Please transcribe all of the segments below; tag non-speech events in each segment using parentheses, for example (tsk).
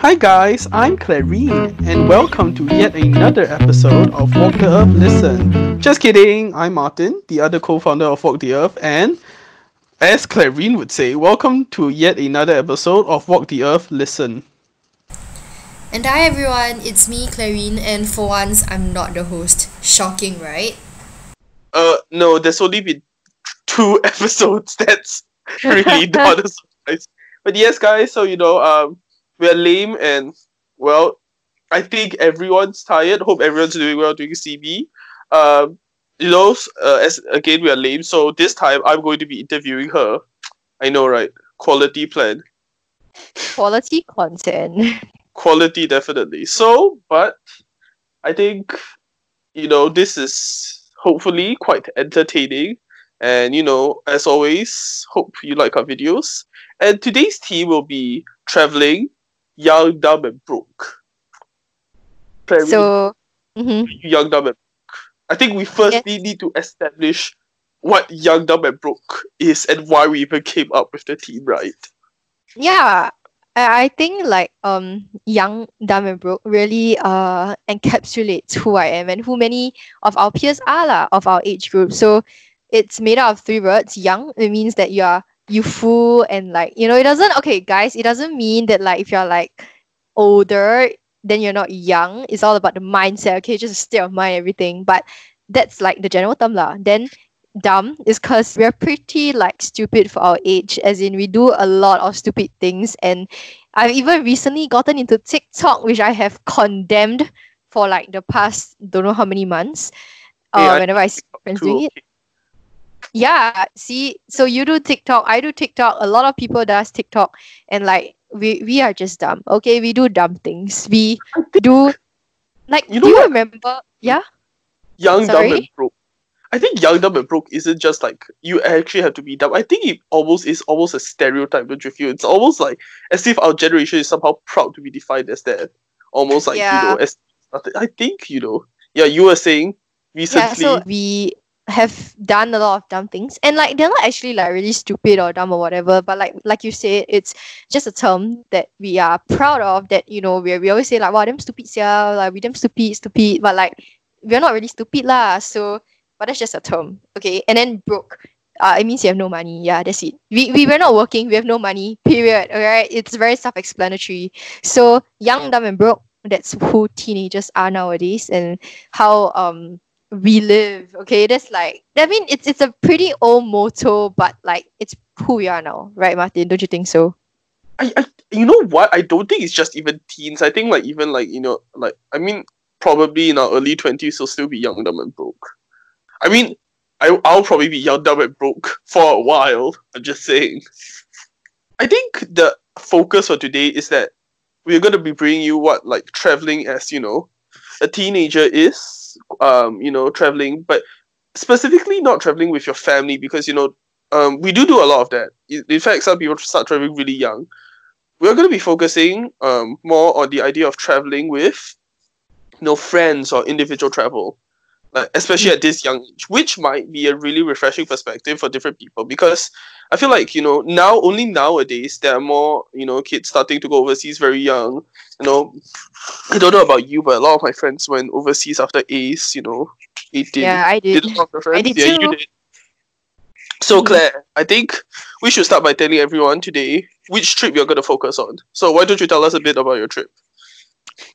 Hi guys, I'm Clarine, and welcome to yet another episode of Walk the Earth Listen. Just kidding, I'm Martin, the other co-founder of Walk the Earth, and as Clarine would say, welcome to yet another episode of Walk the Earth Listen. And hi everyone, it's me, Clarine, and for once, I'm not the host. Shocking, right? Uh, no, there's only been two (laughs) episodes. That's really not a surprise. But yes, guys, so you know, um, we're lame and well, I think everyone's tired. Hope everyone's doing well during CB. Um, you know, uh, as again we are lame, so this time I'm going to be interviewing her. I know, right? Quality plan. Quality content. Quality definitely. So, but I think you know this is hopefully quite entertaining. And you know, as always, hope you like our videos. And today's theme will be traveling, young, dumb, and broke. So, mhm. young, dumb, and broke. I think we firstly need to establish what young, dumb, and broke is and why we even came up with the team, right? yeah, I, I think like um young, dumb and broke really uh encapsulates who I am and who many of our peers are lah, of our age group. So it's made out of three words. Young, it means that you are youthful and like you know it doesn't okay guys it doesn't mean that like if you're like older then you're not young. It's all about the mindset okay? Just a state of mind everything. But that's like the general term lah. Then dumb is because we're pretty like stupid for our age as in we do a lot of stupid things. And i've even recently gotten into tiktok which i have condemned for like the past don't know how many months Hey, uh, I whenever i see friends doing it yeah see so you do tiktok i do tiktok a lot of people does tiktok and like we we are just dumb okay we do dumb things we do like You know do you what? remember yeah young, dumb, and broke. I think young, dumb, and broke isn't just like you actually have to be dumb. I think it almost is almost a stereotype, don't you feel? It's almost like as if our generation is somehow proud to be defined as that. Almost like you know, as I think you know. Yeah, you were saying recently yeah so we have done a lot of dumb things. And like they're not actually like really stupid or dumb or whatever but like like you said it's just a term that we are proud of that you know we we always say like wow them stupid yeah like we them stupid stupid but like we're not really stupid lah so but that's just a term okay? And then broke uh, it means you have no money yeah that's it. We, we we're not working we have no money period alright? It's very self-explanatory. So young dumb and broke that's who teenagers are nowadays and how um we live okay that's like i mean it's it's a pretty old motto but like it's who we are now right martin don't you think so I, I you know what? I don't think it's just even teens. I think like even like you know like I mean probably in our early twenties we'll still be young, dumb, and broke. I mean, I I'll probably be young, dumb, and broke (laughs) for a while. I'm just saying. I think the focus for today is that we're gonna be bringing you what like traveling as you know a teenager is. Um, you know, traveling, but specifically not traveling with your family because you know um, we do do a lot of that. In fact, some people start traveling really young. We're going to be focusing um, more on the idea of traveling with, you know, friends or individual travel, like especially at this young age, which might be a really refreshing perspective for different people. Because I feel like you know now only nowadays there are more you know kids starting to go overseas very young. You know, I don't know about you, but a lot of my friends went overseas after Ace. You know, eighteen. yeah i did Did a lot of your friends? did yeah, you too. did. So Mhm. Claire, I think we should start by telling everyone today which trip you're going to focus on. So why don't you tell us a bit about your trip?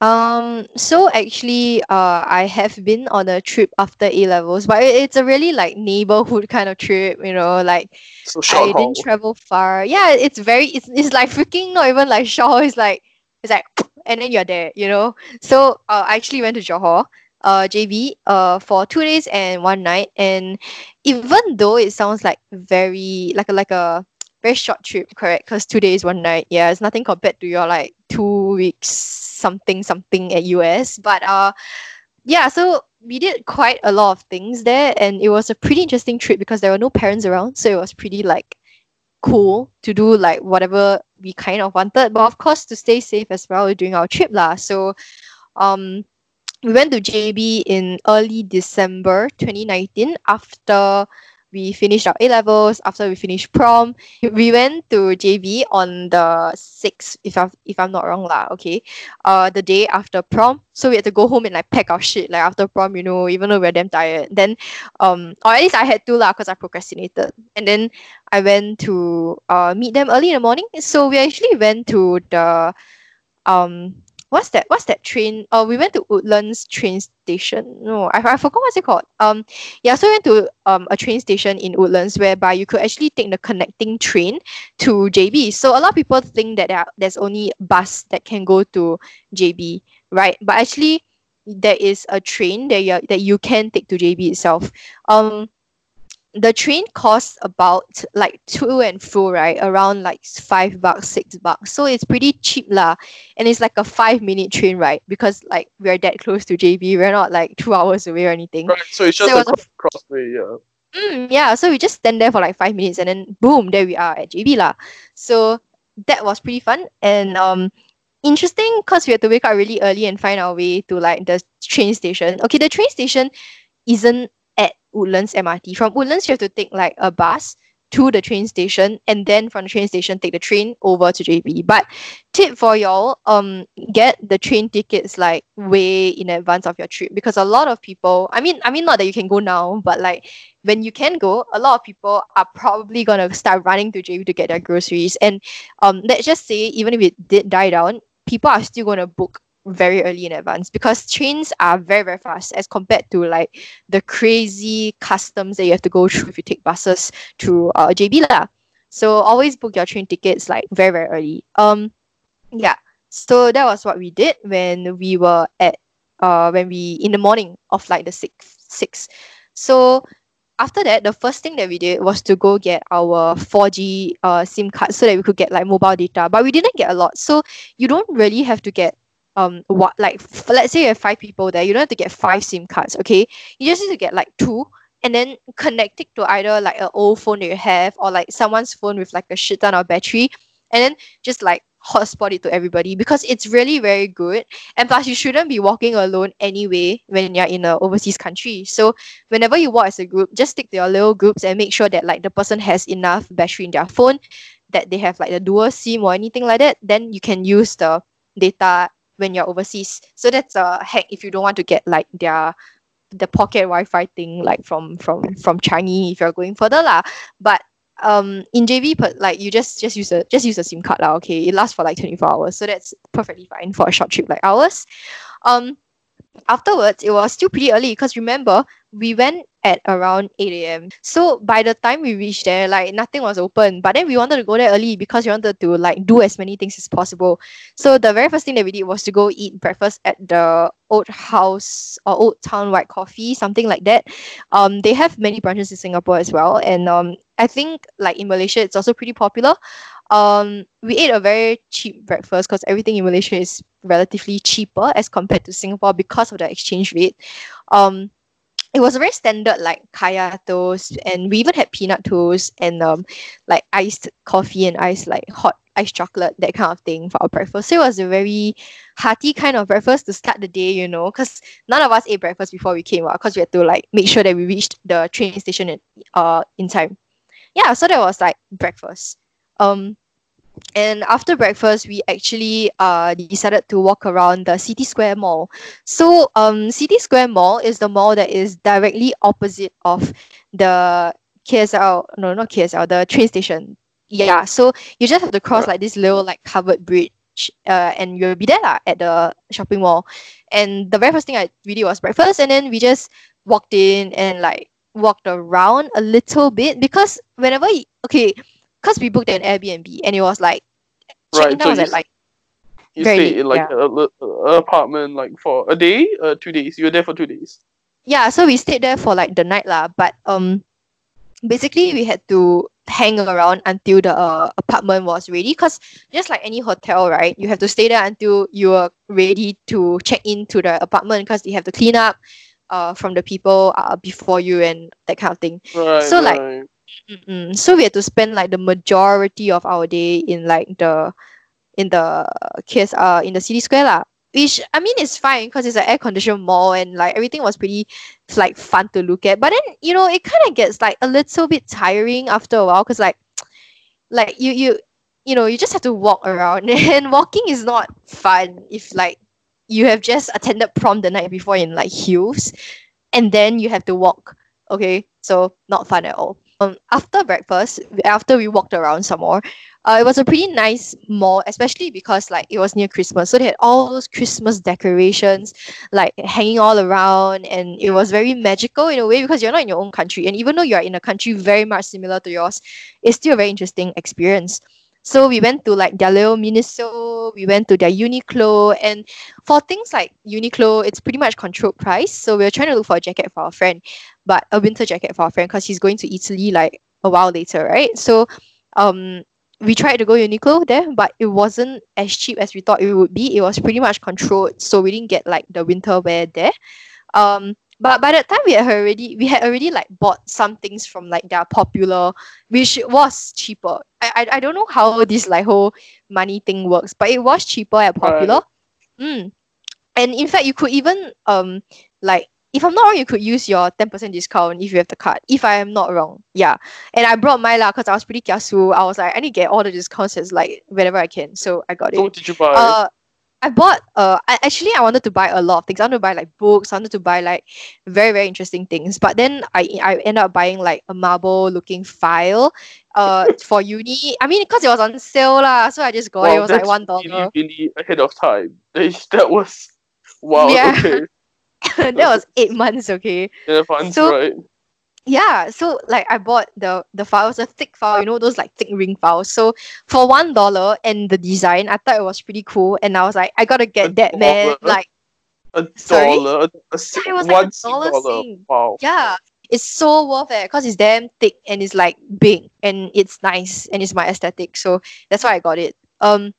Um, so actually, uh, I have been on a trip after A levels, but it- it's a really like neighborhood kind of trip, you know, like So I haul. didn't travel far. Yeah, it's very it's, it's like freaking not even like Johor. It's like it's like (sniffs) and then you're there, you know. So uh, I actually went to Johor, uh, JB, uh, for two days and one night. And even though it sounds like very like a like a very short trip, correct? Because two days, one night, yeah, it's nothing compared to your like two weeks something something at US. But uh, yeah, so we did quite a lot of things there, and it was a pretty interesting trip because there were no parents around, so it was pretty like cool to do like whatever we kind of wanted, but of course to stay safe as well during our trip lah. So, um, we went to JB in early December 2019 after we finished our A levels. After we finished prom, we went to JB on the sixth, if I'm if I'm not wrong lah. Okay, uh, the day after prom, so we had to go home and like pack our shit like after prom, you know, even though we are damn tired. Then, um, or at least I had to lah, cause I procrastinated. And then I went to uh meet them early in the morning. So we actually went to the um what's that what's that train uh we went to woodlands train station. No I, I forgot what's it called. Um yeah so we went to um a train station in woodlands whereby you could actually take the connecting train to j_b so a lot of people think that there are, there's only bus that can go to j_b right? But actually there is a train that you that you can take to j_b itself. Um the train costs about like two and fro, right? Around like five bucks, six bucks. So it's pretty cheap lah. And it's like a five minute train ride because like we're that close to JB. We're not like two (laughs) hours away or anything. Right, so it's just So a it cro- crossway, yeah. Mm, yeah, so we just stand there for like five minutes and then boom, there we are at JB lah. So that was pretty fun and um interesting because we had to wake up really early and find our way to like the train station. Okay, the train station isn't Woodlands MRT. From Woodlands, you have to take like a bus to the train station and then from the train station take the train over to JB. But tip for y'all, um get the train tickets like way in advance of your trip because a lot of people I mean I mean not that you can go now, but like when you can go, a lot of people are probably gonna start running to JB to get their groceries. And um let's just say even if it did die down, people are still gonna book very early in advance because trains are very very fast as compared to like the crazy customs that you have to go through if you take buses to uh, JB lah. So always book your train tickets like very very early. Um, yeah. So that was what we did when we were at uh when we in the morning of like the sixth six. So after that, the first thing that we did was to go get our 4G uh SIM card so that we could get like mobile data. But we didn't get a lot. So you don't really have to get um what like f- let's say you have five people there, you don't have to get five SIM cards, okay? You just need to get like two and then connect it to either like an old phone that you have or like someone's phone with like a shit ton of battery and then just like hotspot it to everybody because it's really very good and plus you shouldn't be walking alone anyway when you're in an overseas country so whenever you walk as a group just stick to your little groups and make sure that like the person has enough battery in their phone that they have like the dual sim or anything like that then you can use the data when you're overseas. So that's a hack if you don't want to get like their the pocket wi-fi thing like from from from changi if you're going further lah. But um in JB but like you just just use a just use a SIM card lah okay? It lasts for like 24 hours. So that's perfectly fine for a short trip like ours um afterwards it was still pretty early because remember we went at around 8 a.m. So by the time we reached there, like nothing was open. But then we wanted to go there early because we wanted to like do as many things as possible. So the very first thing that we did was to go eat breakfast at the Old House or Old Town White Coffee, something like that. Um, they have many branches in Singapore as well, and um, I think like in Malaysia it's also pretty popular. Um, we ate a very cheap breakfast because everything in Malaysia is relatively cheaper as compared to Singapore because of the exchange rate. Um, it was a very standard like kaya toast and we even had peanut toast and um like iced coffee and iced like hot iced chocolate that kind of thing for our breakfast so it was a very hearty kind of breakfast to start the day you know because none of us ate breakfast before we came out because we had to like make sure that we reached the train station in, uh in time yeah so that was like breakfast. Um and after breakfast we actually uh decided to walk around the city square mall. So um city square mall is the mall that is directly opposite of the ksl no not ksl the train station. Yeah so you just have to cross like this little like covered bridge uh, and you'll be there at the shopping mall. And the very first thing i really was breakfast and then we just walked in and like walked around a little bit because whenever you, okay because we booked an Airbnb and it was like Right, so out you like You Very stay in like yeah. a, a apartment like for a day, uh, two days. You were there for two days. yeah so we stayed there for like the night lah but um basically we had to hang around until the uh, apartment was ready because just like any hotel right you have to stay there until you are ready to check into the apartment because you have to clean up uh, from the people uh, before you and that kind of thing Right. So, like, right. Mm-mm. So we had to spend like the majority of our day in like the in the case uh in the city square lah. which I mean it's fine because it's an air conditioned mall and like everything was pretty like fun to look at. But then you know it kind of gets like a little bit tiring after a while because like like you you you know you just have to walk around (laughs) and walking is not fun if like you have just attended prom the night before in like heels and then you have to walk okay? So not fun at all. Um after breakfast after we walked around some more uh, it was a pretty nice mall especially because like it was near christmas. So they had all those christmas decorations like hanging all around and it was very magical in a way because you're not in your own country. And even though you're in a country very much similar to yours it's still a very interesting experience so we went to like their little Miniso, we went to their Uniqlo, and for things like Uniqlo, it's pretty much controlled price. So we were trying to look for a jacket for our friend, but a winter jacket for our friend because he's going to Italy like a while later, right? So um we tried to go Uniqlo there, but it wasn't as cheap as we thought it would be. It was pretty much controlled, so we didn't get like the winter wear there. Um, but by that time we had already we had already like bought some things from like their popular, which was cheaper. I I, I don't know how this like whole money thing works, but it was cheaper at popular. Mm. And in fact, you could even um like if I'm not wrong, you could use your 10% discount if you have the card. If I am not wrong. Yeah. And I brought my lah because I was pretty kiasu. I was like, I need to get all the discounts as like whenever I can. So I got it. What did you buy? Uh, I bought uh I actually I wanted to buy a lot of things. I wanted to buy like books, I wanted to buy like very, very interesting things. But then I I ended up buying like a marble looking file uh (laughs) for uni. I mean because it was on sale lah, so I just got it. It was like one dollar. Really ahead of time. (laughs) That was wow. Yeah. Okay. (laughs) that was eight months, okay. In advance, So- right? Yeah, so like I bought the the file, it was a thick file, you know, those like thick ring files. So for one dollar and the design, I thought it was pretty cool. And I was like, I gotta A get that man. Like, A Sorry? dollar. A, a, it was like a dollar dollar. Sing. Wow. yeah, it's so worth it because it's damn thick and it's like big and it's nice and it's my aesthetic. So that's why I got it. Um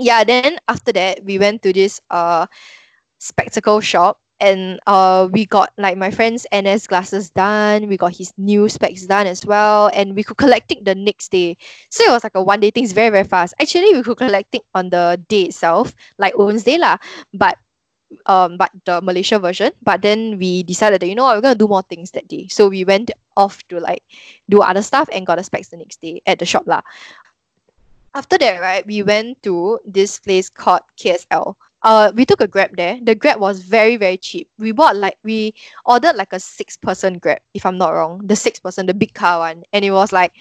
yeah, then after that we went to this uh spectacle shop and uh we got like my friend's NS glasses done, we got his new specs done as well, and we could collect it the next day. So it was like a one day thing, it's very, very fast. Actually we could collect it on the day itself, like Owens Day lah. But um but the Malaysia version. But then we decided that you know what, we're gonna do more things that day. So we went off to like do other stuff and got the specs the next day at the shop lah. After that, right, we went to this place called KSL. Uh, we took a grab there. The grab was very very cheap. We bought like we ordered like a six person grab, if I'm not wrong. The six person, the big car one, and it was like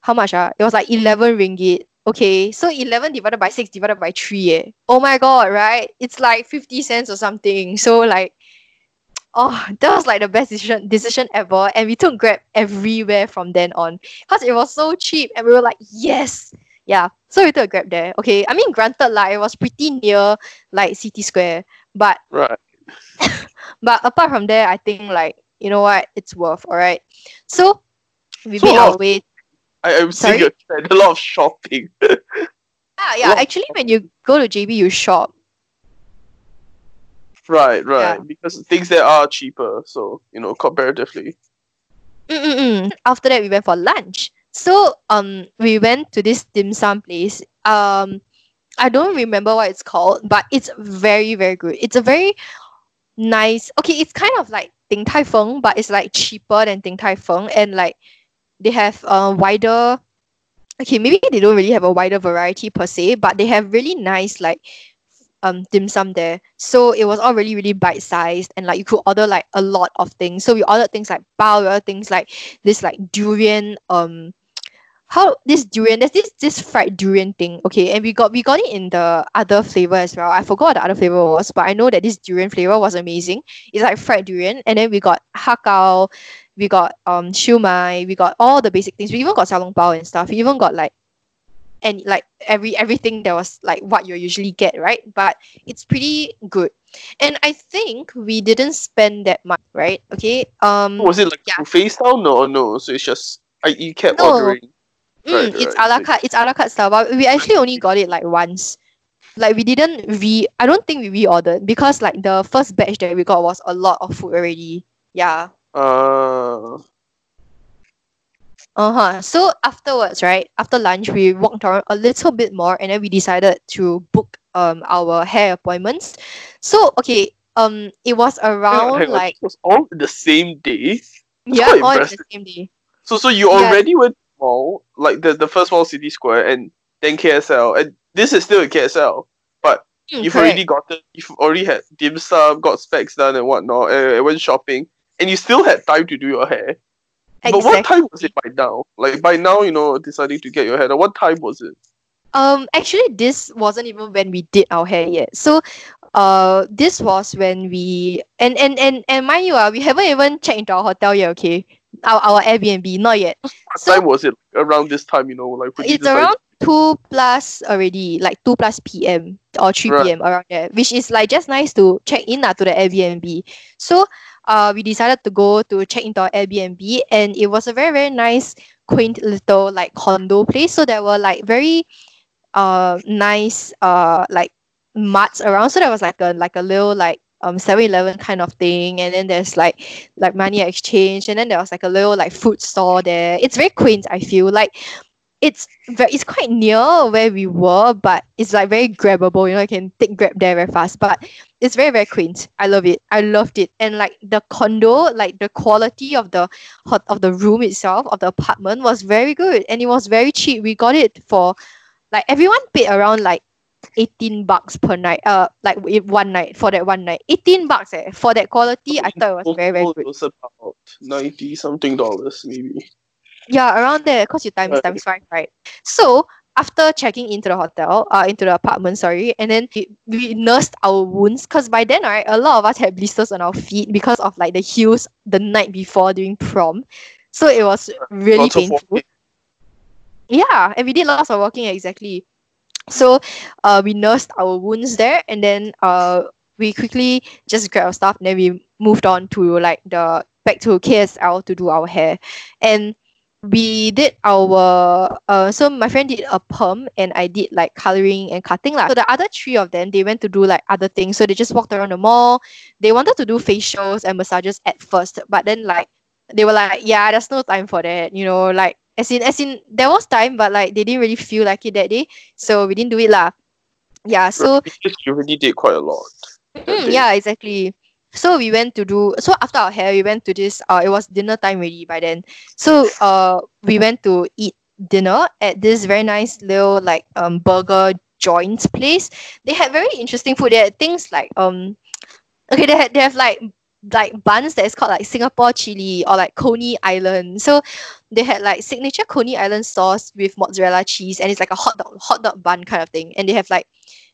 how much? Ah, it was like eleven ringgit. Okay, so eleven divided by six divided by three. Eh. Oh my god, right? It's like fifty cents or something. So like (tsk) Oh, that was like the best decision decision ever. And we took Grab everywhere from then on. Because it was so cheap and we were like, yes. Yeah. So we took a Grab there. Okay. I mean granted like it was pretty near like City Square. But Right. (laughs) but apart from there, I think like, you know what, it's worth, alright. So we So made our way. I, I'm seeing a trend, a lot of shopping. (laughs) Ah, yeah, yeah. Actually when you go to JB you shop. right, right. Yeah. Because things there are cheaper, so you know, comparatively. Mm-mm-mm. After that, we went for lunch. So um, we went to this dim sum place. Um, I don't remember what it's called, but it's very very good. It's a very nice. Okay, it's kind of like Din Tai Fung, but it's like cheaper than Din Tai Fung, and like they have a wider. Okay, maybe they don't really have a wider variety per se, but they have really nice like um dim sum there. So it was all really really bite sized, and like you could order like a lot of things. So we ordered things like bao, we ordered things like this like durian um how this durian there's this this fried durian thing okay and we got we got it in the other flavor as well i forgot what the other flavor was but i know that this durian flavor was amazing it's like fried durian and then we got hakao we got um shumai we got all the basic things we even got xiaolong bao and stuff we even got like and like every everything that was like what you usually get right but it's pretty good and i think we didn't spend that much right okay um Was it like yeah. buffet style? No, no. So it's just I you kept No. ordering. Mm, Right, it's right. a la carte. It's a la carte style, but we actually only got it like once. Like we didn't re. I don't think we reordered because like the first batch that we got was a lot of food already. Yeah. Uh Uh-huh. So afterwards, right? After lunch, we walked around a little bit more and then we decided to book um our hair appointments. So okay, um it was around on, like it was all the same day. yeah, all in the same day. So so you Yeah. already went to mall, like the the first mall City Square and then KSL. And this is still in KSL. But Mm, you've correct. already gotten you've already had dim sum, got specs done and whatnot, and went shopping, and you still had time to do your hair. But what time was it by now? Like by now, you know, deciding to get your hair done. What time was it? Um, actually, this wasn't even when we did our hair yet. So, uh, this was when we and and and and mind you, uh, we haven't even checked into our hotel yet. Okay, our our Airbnb not yet. What So- time was it? Around this time, you know, like It's around two plus already, like two plus p.m. or three Right. p.m. around there, which is like just nice to check in uh, to the Airbnb. So, uh, we decided to go to check into our Airbnb, and it was a very very nice, quaint little like condo place. So there were like very, uh, nice uh like mats around. So there was like a like a little like um 7-Eleven kind of thing, and then there's like like money exchange, and then there was like a little like food store there. It's very quaint. I feel like it's very it's quite near where we were, but it's like very grabbable. You know, you can take grab there very fast. But it's very very quaint. I love it. I loved it, and like the condo, like the quality of the hot of the room itself of the apartment was very good, and it was very cheap. We got it for like everyone paid around like 18 bucks per night uh like one night for that one night. 18 bucks eh? For that quality i thought it was very very good. It was about ninety something dollars, maybe. yeah around there because you times Right. times five right? So after checking into the hotel uh into the apartment sorry and then we, we nursed our wounds because by then right a lot of us had blisters on our feet because of like the heels the night before during prom. So it was really Lots painful. yeah and we did lots of walking exactly so uh we nursed our wounds there and then uh we quickly just grabbed our stuff and then we moved on to like the back to KSL to do our hair and we did our uh so my friend did a perm and I did like coloring and cutting lah. So the other three of them they went to do like other things. So they just walked around the mall. They wanted to do facials and massages at first, but then like they were like, yeah, there's no time for that, you know, like as in as in there was time, but like they didn't really feel like it that day. So we didn't do it lah. Yeah, so Because you already did quite a lot. Mm, yeah, exactly. So we went to do so after our hair, we went to this uh it was dinner time already by then. So uh we went to eat dinner at this very nice little like um burger joint place. They had very interesting food. They had things like um okay, they had they have like like buns that is called like Singapore chili or like Coney Island. So they had like signature Coney Island sauce with mozzarella cheese and it's like a hot dog hot dog bun kind of thing. And they have like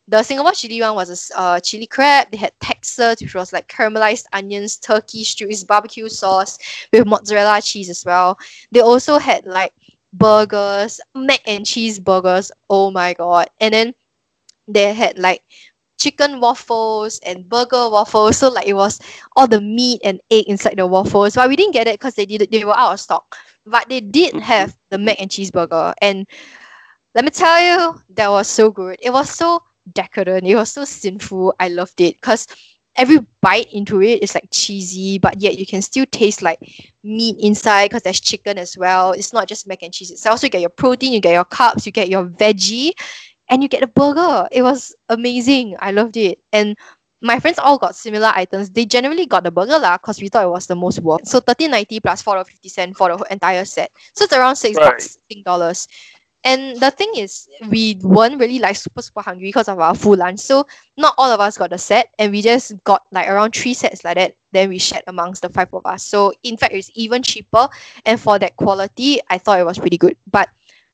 the Singapore chili one was a uh, chili crab. They had Texas, which was like caramelized onions, turkey stews, barbecue sauce with mozzarella cheese as well. They also had like burgers, mac and cheese burgers. Oh my god! And then they had like chicken waffles and burger waffles. So like it was all the meat and egg inside the waffles. But we didn't get it because they did they were out of stock. But they did have the mac and cheeseburger and let me tell you, that was so good. It was so decadent. It was so sinful. I loved it because every bite into it is like cheesy, but yet you can still taste like meat inside because there's chicken as well. It's not just mac and cheese itself. So you get your protein, you get your carbs, you get your veggie, and you get a burger. It was amazing. I loved it. And my friends all got similar items. They generally got the burger lah because we thought it was the most worth. So thirteen ninety plus four dollars fifty cent for the entire set. So it's around six Right. bucks dollars. And the thing is, we weren't really like super super hungry because of our full lunch. So not all of us got the set, and we just got like around three sets like that. Then we shared amongst the five of us. So in fact, it's even cheaper. And for that quality, I thought it was pretty good. But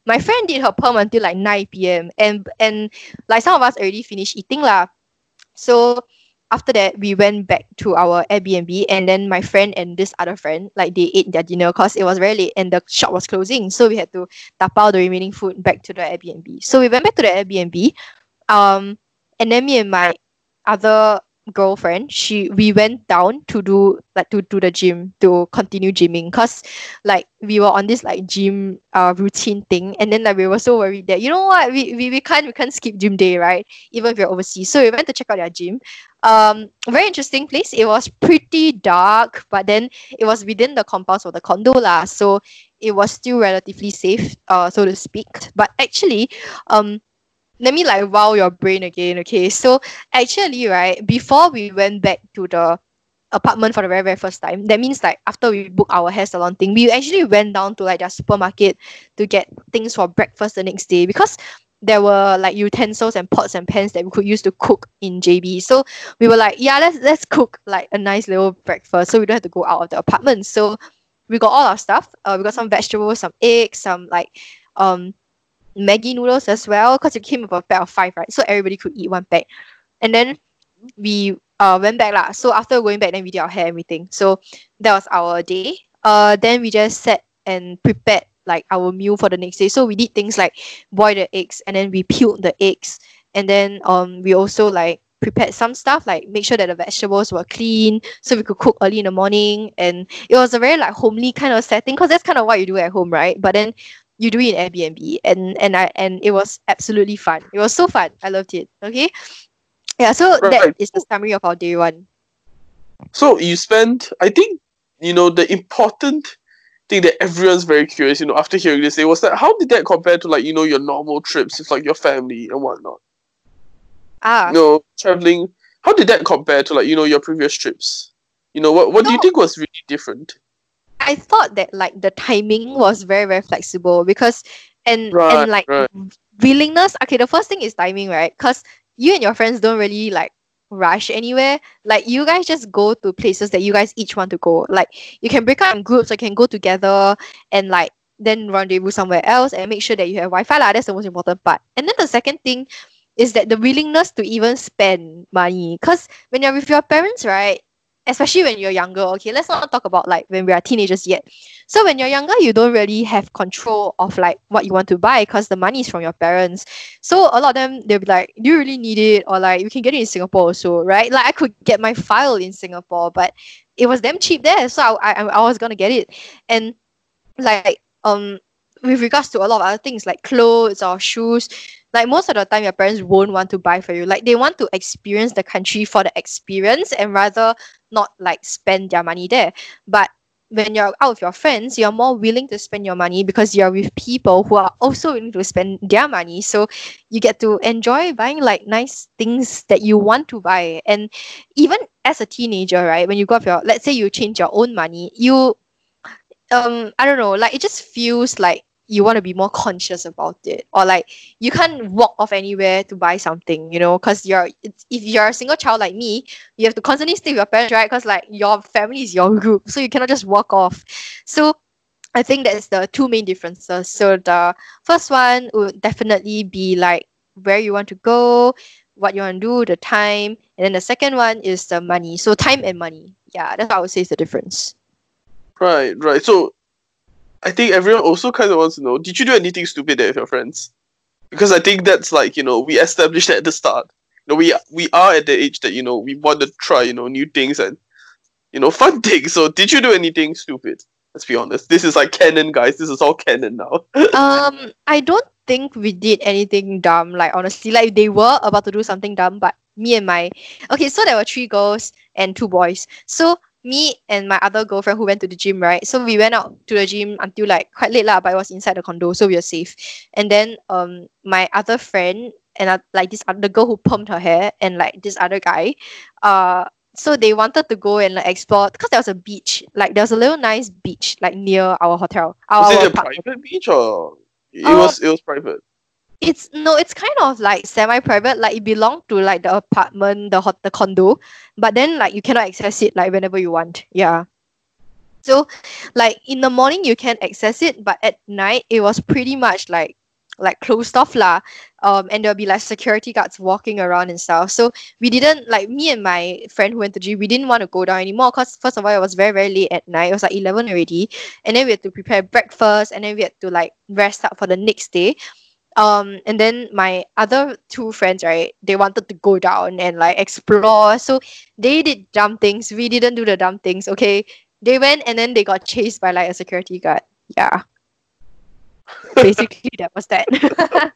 my friend did her perm until like 9 p.m. and and like some of us already finished eating lah. So after that, we went back to our Airbnb, and then my friend and this other friend, like they ate their dinner because it was very late and the shop was closing. So we had to tapao the remaining food back to the Airbnb. So we went back to the Airbnb, um, and then me and my other girlfriend, she we went down to do like to do the gym to continue gymming because like we were on this like gym uh routine thing, and then like we were so worried that you know what we, we we can't we can't skip gym day right even if you're overseas. So we went to check out their gym. Um, very interesting place. It was pretty dark, but then it was within the compounds of the condo lah. So it was still relatively safe, uh, so to speak. But actually, um, let me like wow your brain again. Okay, so actually, right before we went back to the apartment for the very very first time, that means like after we booked our hair salon thing, we actually went down to like their supermarket to get things for breakfast the next day because there were like utensils and pots and pans that we could use to cook in JB. So we were like, yeah, let's let's cook like a nice little breakfast so we don't have to go out of the apartment. So we got all our stuff. Uh, we got some vegetables, some eggs, some like um Maggi noodles as well because it came with a pack of five, right? So everybody could eat one pack. And then we uh went back lah. So after going back, then we did our hair everything. So that was our day. Uh, then we just sat and prepared like our meal for the next day. So we did things like boil the eggs and then we peeled the eggs. And then um we also like prepared some stuff like make sure that the vegetables were clean so we could cook early in the morning and it was a very like homely kind of setting because that's kind of what you do at home right but then you do it in Airbnb and and I and it was absolutely fun it was so fun I loved it okay yeah so that Right. is the summary of our day one So you spent, I think, you know, the important thing that everyone's very curious, you know, after hearing this, day was that how did that compare to like, you know, your normal trips with like your family and whatnot? ah You know, traveling. How did that compare to like, you know, your previous trips? You know, what what do you think was really different? I thought that like the timing was very very flexible because and Right, and like right. willingness okay the first thing is timing right because you and your friends don't really like rush anywhere like you guys just go to places that you guys each want to go like you can break up in groups or you can go together and like then rendezvous somewhere else and make sure that you have Wi-Fi lah. That's the most important part. And then the second thing is that the willingness to even spend money. Because when you're with your parents, right, especially when you're younger, okay, let's not talk about like when we are teenagers yet. So when you're younger, you don't really have control of like what you want to buy because the money is from your parents. So a lot of them they'll be like, "Do you really need it?" Or like, "You can get it in Singapore also, right?" Like I could get my file in Singapore, but it was damn cheap there, so I I, I was gonna get it, and like um with regards to a lot of other things like clothes or shoes like most of the time your parents won't want to buy for you. Like they want to experience the country for the experience and rather not like spend their money there. But when you're out with your friends you're more willing to spend your money because you're with people who are also willing to spend their money. So you get to enjoy buying like nice things that you want to buy. And even as a teenager right when you go with your let's say you change your own money you um I don't know, like it just feels like you want to be more conscious about it, or like you can't walk off anywhere to buy something, you know, because you're if you're a single child like me, you have to constantly stay with your parents, right? Because like your family is your group, so you cannot just walk off. So I think that's the two main differences. So the first one would definitely be like where you want to go, what you want to do, the time, and then the second one is the money. So time and money. Yeah, that's what I would say is the difference. Right, right. So I think everyone also kind of wants to know, did you do anything stupid there with your friends? Because I think that's like, you know, we established at the start. You know, we we are at the age that, you know, we want to try, you know, new things and you know, (laughs) fun things. So did you do anything stupid? Let's be honest. This is like canon, guys. This is all canon now. (laughs) um, I don't think we did anything dumb. Like honestly, like they were about to do something dumb, but me and my okay, so there were three girls and two boys. So me and my other girlfriend who went to the gym, right? So we went out to the gym until like quite late lah, but it was inside the condo, so we were safe. And then um my other friend and uh, like this other girl who permed her hair and like this other guy, uh so they wanted to go and like explore because there was a beach, like there was a little nice beach like near our hotel. Our, Was it a private beach or it Uh, was it was private? It's no, it's kind of like semi-private. Like it belonged to like the apartment, the hot, the condo, but then like you cannot access it like whenever you want. Yeah. So, like in the morning you can access it, but at night it was pretty much like like closed off lah. Um, and there'll be like security guards walking around and stuff. So we didn't like me and my friend who went to gym. We didn't want to go down anymore because first of all it was very very late at night. It was like eleven already, and then we had to prepare breakfast, and then we had to like rest up for the next day um and then my other two friends right they wanted to go down and like explore. So they did dumb things. We didn't do the dumb things okay? They went and then they got chased by like a security guard. Yeah. (laughs) Basically that was that. (laughs)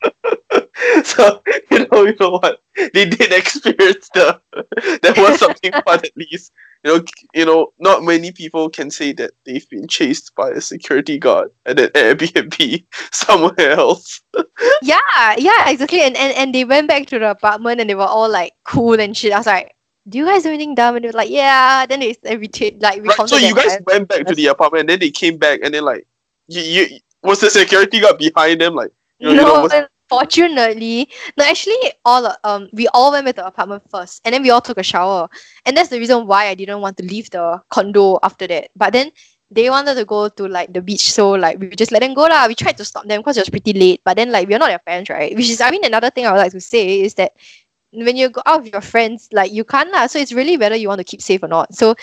So you know, you know what? They did experience the (laughs) there was something fun at least. You know, you know, not many people can say that they've been chased by a security guard at an (laughs) Airbnb somewhere else. (laughs) yeah, yeah, exactly. And, and and they went back to the apartment and they were all like cool and shit. I was like, do you guys do anything dumb? And they were like, yeah. Then they, they reta- like Right, so you guys went back to the apartment and then they came back and then like you, you was the security guard behind them like you know, you know, unfortunately, no. Actually, all um, we all went back to the apartment first, and then we all took a shower, and that's the reason why I didn't want to leave the condo after that. But then they wanted to go to like the beach, so like we just let them go lah. We tried to stop them because it was pretty late, but then like we're not their fans, right? Which is, I mean, another thing I would like to say is that when you go out with your friends, like you can't lah. So it's really whether you want to keep safe or not. So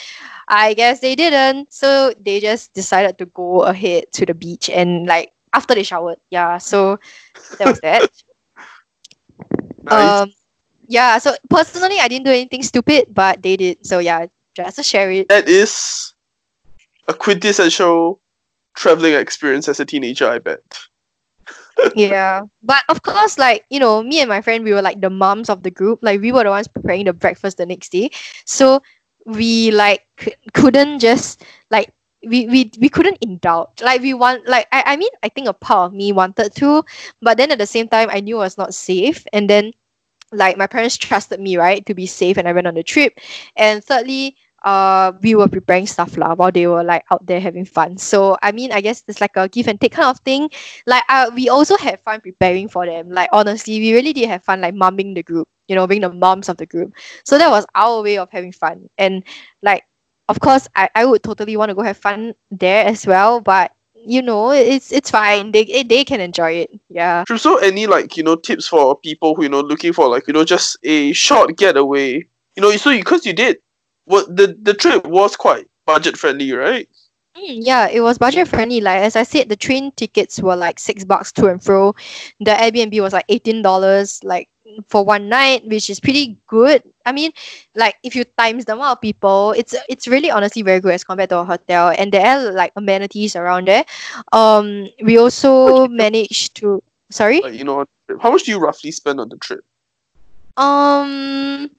I guess they didn't. So they just decided to go ahead to the beach and like after they showered. Yeah. So that was that. (laughs) nice. Um yeah, so personally I didn't do anything stupid, but they did. So yeah, just to share it. that is a quintessential traveling experience as a teenager, I bet. (laughs) yeah. But of course, like, you know, me and my friend, we were like the moms of the group. Like we were the ones preparing the breakfast the next day. So we like c- couldn't just like we, we we couldn't indulge. Like we want like I, I mean I think a part of me wanted to, but then at the same time I knew I was not safe. And then like my parents trusted me, right, to be safe and I went on the trip. And thirdly, uh we were preparing stuff lah while they were like out there having fun. So I mean I guess it's like a give and take kind of thing. Like uh, we also had fun preparing for them. Like honestly, we really did have fun like mumming the group, you know, being the moms of the group. So that was our way of having fun. And like of course I, I would totally want to go have fun there as well, but you know, it's it's fine. They they can enjoy it. Yeah. True. So any like you know tips for people who you know looking for like you know just a short getaway? You know, so because you did, what the the trip was quite budget friendly, right? Mm, yeah, it was budget friendly. Like as I said, the train tickets were like six bucks to and fro. The Airbnb was like eighteen dollars, like for one night, which is pretty good. I mean, like if you times the amount of people, it's it's really honestly very good as compared to a hotel. And there are like amenities around there. Um, we also managed to. Sorry. Like you know, how much do you roughly spend on the trip? Um,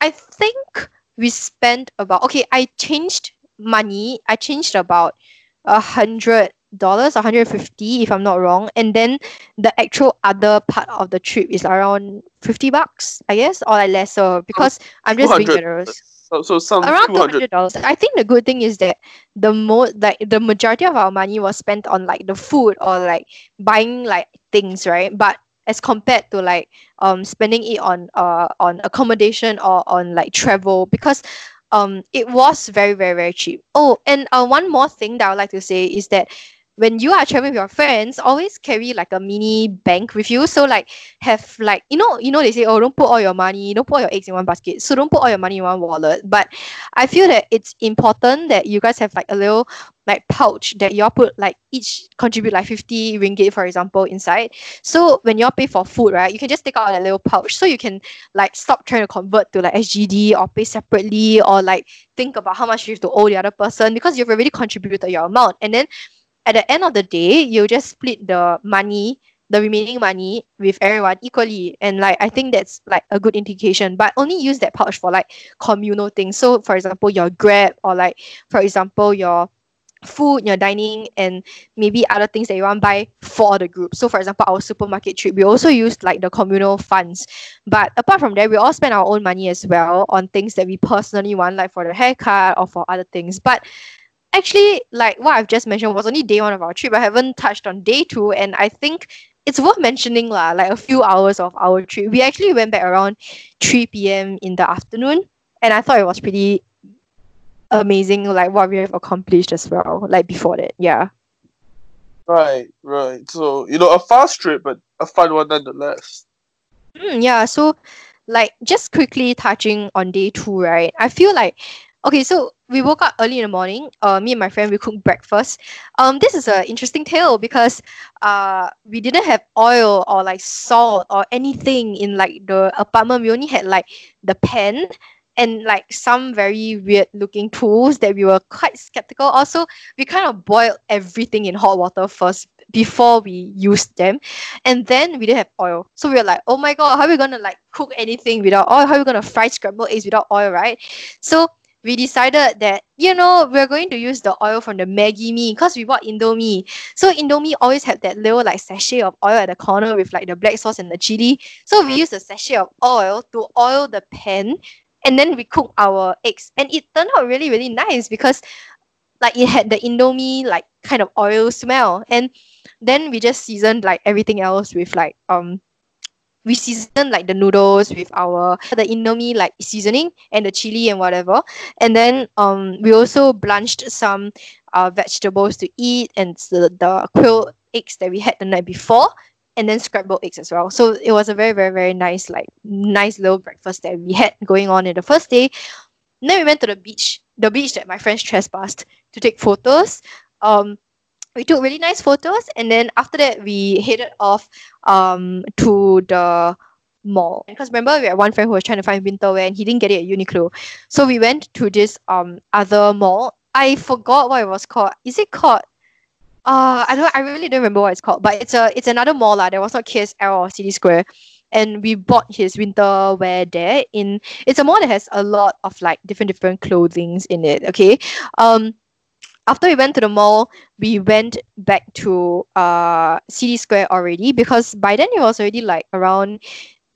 I think we spent about okay. I changed money. I changed about a hundred dollars, hundred fifty, if I'm not wrong. And then the actual other part of the trip is around fifty bucks, I guess, or like lesser because I'm just being generous. So so some Around two hundred dollars. I think the good thing is that the most like the majority of our money was spent on like the food or like buying like things, right? But as compared to like um spending it on uh on accommodation or on like travel because um it was very very very cheap. Oh, and uh, one more thing that I would like to say is that when you are traveling with your friends, always carry like a mini bank with you. So like have like you know you know they say oh don't put all your money, don't put all your eggs in one basket. So don't put all your money in one wallet. But I feel that it's important that you guys have like a little like pouch that y'all put like each contribute like 50 ringgit for example inside so when y'all pay for food right you can just take out a little pouch so you can like stop trying to convert to like sgd or pay separately or like think about how much you have to owe the other person because you've already contributed your amount and then at the end of the day you just split the money the remaining money with everyone equally and like i think that's like a good indication but only use that pouch for like communal things so for example your grab or like for example your food, your dining, and maybe other things that you want to buy for the group. So, for example, our supermarket trip, we also used like the communal funds. But apart from that, we all spend our own money as well on things that we personally want, like for the haircut or for other things. But actually, like what I've just mentioned was only day one of our trip. I haven't touched on day two, and I think it's worth mentioning lah. Like a few hours of our trip, we actually went back around 3 p.m. in the afternoon, and I thought it was pretty amazing like what we have accomplished as well like before that yeah Right, right. So you know, a fast trip, but a fun one nonetheless. Mm, yeah so like just quickly touching on day two right i feel like okay so we woke up early in the morning. Uh me and my friend we cooked breakfast. Um this is an interesting tale because uh we didn't have oil or like salt or anything in like the apartment. We only had like the pan and like some very weird looking tools that we were quite skeptical also we kind of boiled everything in hot water first before we used them. And then we didn't have oil. So we were like oh my god how are we gonna like cook anything without oil? How are we gonna fry scrambled eggs without oil right? So we decided that you know we're going to use the oil from the Maggi Mee because we bought Indomie. So Indomie always had that little like sachet of oil at the corner with like the black sauce and the chili. So we used a sachet of oil to oil the pan, and then we cook our eggs, and it turned out really really nice because like it had the Indomie like kind of oil smell, and then we just seasoned like everything else with like um we season like the noodles with our the indomie like seasoning and the chili and whatever. And then um we also blanched some uh vegetables to eat and the, the quail eggs that we had the night before and then scrambled eggs as well. So it was a very very very nice like nice little breakfast that we had going on in the first day. Then we went to the beach the beach that my friends trespassed to take photos. Um we took really nice photos and then after that we headed off um to the mall. Because remember we had one friend who was trying to find winter wear and he didn't get it at Uniqlo. So we went to this um other mall. I forgot what it was called. Is it called uh I don't I really don't remember what it's called but it's a it's another mall lah. There was not KSL or City Square. And we bought his winter wear there in it's a mall that has a lot of like different different clothings in it okay? Um after we went to the mall, we went back to uh City Square already because by then it was already like around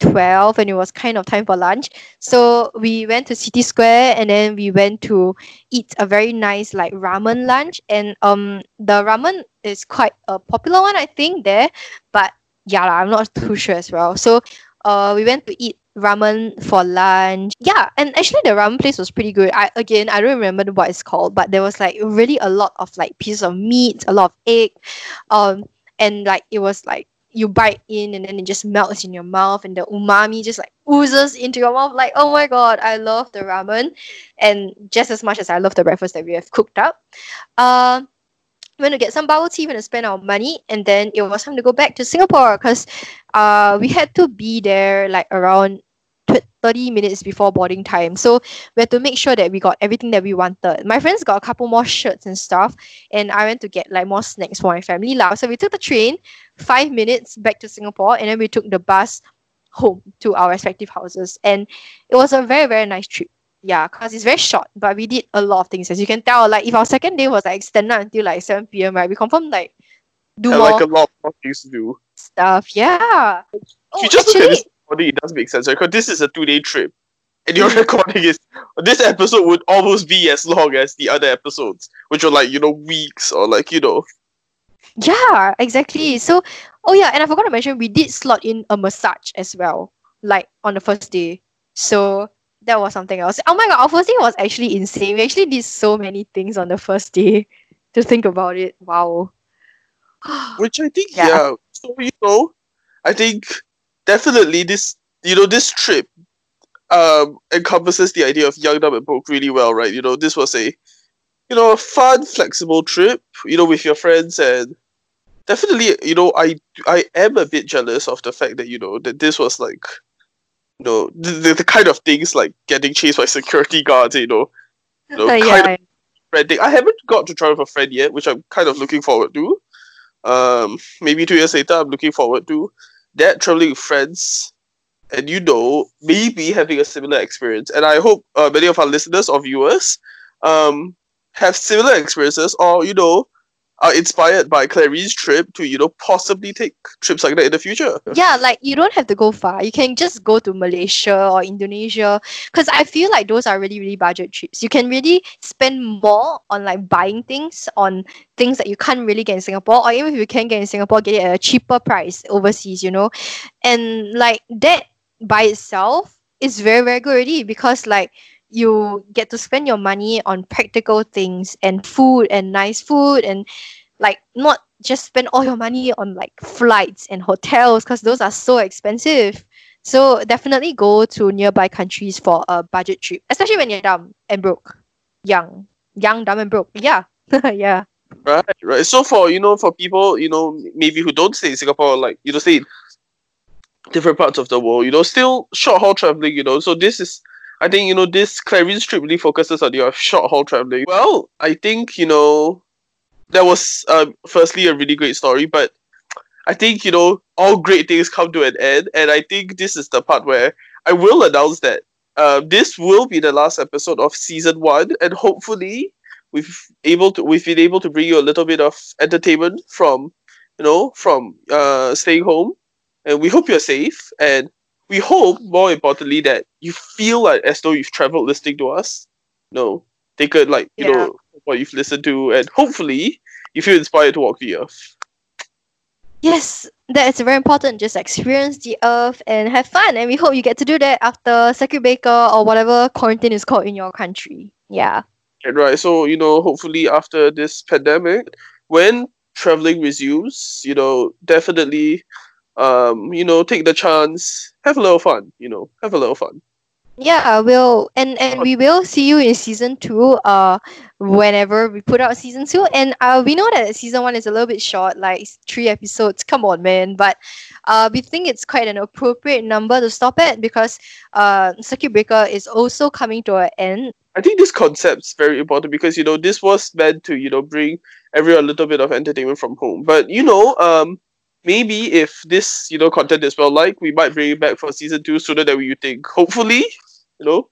12 and it was kind of time for lunch. So we went to City Square and then we went to eat a very nice like ramen lunch. And um the ramen is quite a popular one, I think, there. But yeah, I'm not too sure as well. So uh we went to eat ramen for lunch. Yeah, and actually the ramen place was pretty good. I again I don't remember what it's called, but there was like really a lot of like pieces of meat, a lot of egg, um, and like it was like you bite in and then it just melts in your mouth and the umami just like oozes into your mouth. Like oh my god, I love the ramen, and just as much as I love the breakfast that we have cooked up. Uh, went to get some bubble tea, we went to spend our money, and then it was time to go back to Singapore because uh, we had to be there like around 30 minutes before boarding time. So we had to make sure that we got everything that we wanted. My friends got a couple more shirts and stuff, and I went to get like more snacks for my family. Lah. So we took the train, five minutes back to Singapore, and then we took the bus home to our respective houses. And it was a very, very nice trip. Yeah, because it's very short, but we did a lot of things. As you can tell, like if our second day was like extended until like 7 p.m., right? We confirmed like do more like a lot of things to do. stuff. Yeah. Oh, you just look at actually, recording, it does make sense, right? Because this is a two day trip. And your (laughs) recording is this episode would almost be as long as the other episodes, which are like, you know, weeks or like, you know. Yeah, exactly. So, oh yeah, and I forgot to mention we did slot in a massage as well, like on the first day. So that was something else. Oh my god, our first day was actually insane. We actually did so many things on the first day. (laughs) To think about it, wow. (gasps) Which I think, Yeah. yeah. So, you know, I think definitely this, you know, this trip um encompasses the idea of young, dumb, and broke really well, right? You know, this was a, you know, a fun, flexible trip, you know, with your friends and definitely, you know, I I am a bit jealous of the fact that, you know, that this was like, you know, the, the, kind of things like getting chased by security guards, you know, you know, kind yeah, of friending. I haven't got to travel with a friend yet, which I'm kind of looking forward to. Um, maybe two years later, I'm looking forward to that traveling with friends, and you know, maybe having a similar experience. And I hope uh, many of our listeners or viewers um have similar experiences, or you know, are inspired by Clarice's trip to you know possibly take trips like that in the future. yeah, like you don't have to go far. You can just go to Malaysia or Indonesia because I feel like those are really, really budget trips. You can really spend more on like buying things, on things that you can't really get in Singapore, or even if you can get in Singapore, get it at a cheaper price overseas, you know? And like that by itself is very, very good already because like you get to spend your money on practical things and food and nice food and like not just spend all your money on like flights and hotels because those are so expensive. So definitely go to nearby countries for a budget trip, especially when you're dumb and broke. Young, young, dumb and broke. Yeah, (laughs) yeah. Right, right. So for you know, for people you know maybe who don't stay in Singapore, like you know, stay in different parts of the world, you know, still short haul traveling, you know. So this is, I think, you know, this Clarice trip really focuses on your (laughs) short haul traveling. Well, I think you know, that was um, firstly a really great story, but I think you know all great things come to an end, and I think this is the part where I will announce that uh, this will be the last episode of season one, and hopefully we've able to we've been able to bring you a little bit of entertainment from you know from uh, staying home, and we hope you're safe, and we hope more importantly that you feel like as though you've traveled listening to us. No, take a like you Yeah. know what you've listened to, and hopefully you feel inspired to walk the earth. Yes, that is very important. Just experience the earth and have fun. And we hope you get to do that after circuit breaker or whatever quarantine is called in your country. Yeah. And right, so you know, hopefully after this pandemic, when traveling resumes, you know, definitely, um, you know, take the chance, have a little fun. You know, have a little fun. Yeah, we'll and and we will see you in season two. Uh, whenever we put out season two, and uh, we know that season one is a little bit short, like it's three episodes. Come on, man! But uh, we think it's quite an appropriate number to stop at because uh, circuit breaker is also coming to an end. I think this concept's very important because you know this was meant to you know bring everyone a little bit of entertainment from home. But you know, um, maybe if this you know content is well liked, we might bring it back for season two sooner than we think. Hopefully, you know.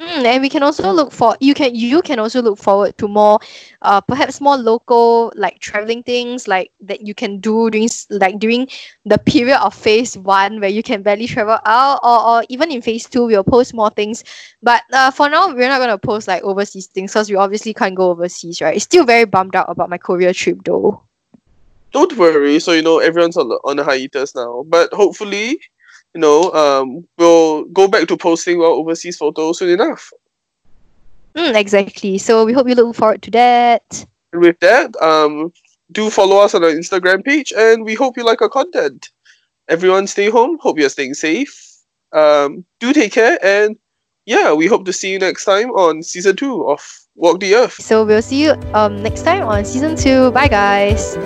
Mm, and we can also look for you can you can also look forward to more uh perhaps more local like traveling things like that you can do during like during the period of phase one where you can barely travel out or, or even in phase two we'll post more things but uh for now we're not gonna post like overseas things because we obviously can't go overseas right still very bummed out about my Korea trip though don't worry. So you know everyone's on the, on a hiatus now, but hopefully, you know, um, we'll go back to posting well overseas photos soon enough. mm, exactly so we hope you look forward to that And with that, um, do follow us on our Instagram page, and we hope you like our content. Everyone, stay home. Hope you're staying safe. Um, do take care, and yeah, we hope to see you next time on season two of Walk the Earth. so we'll see you um next time on season two bye guys.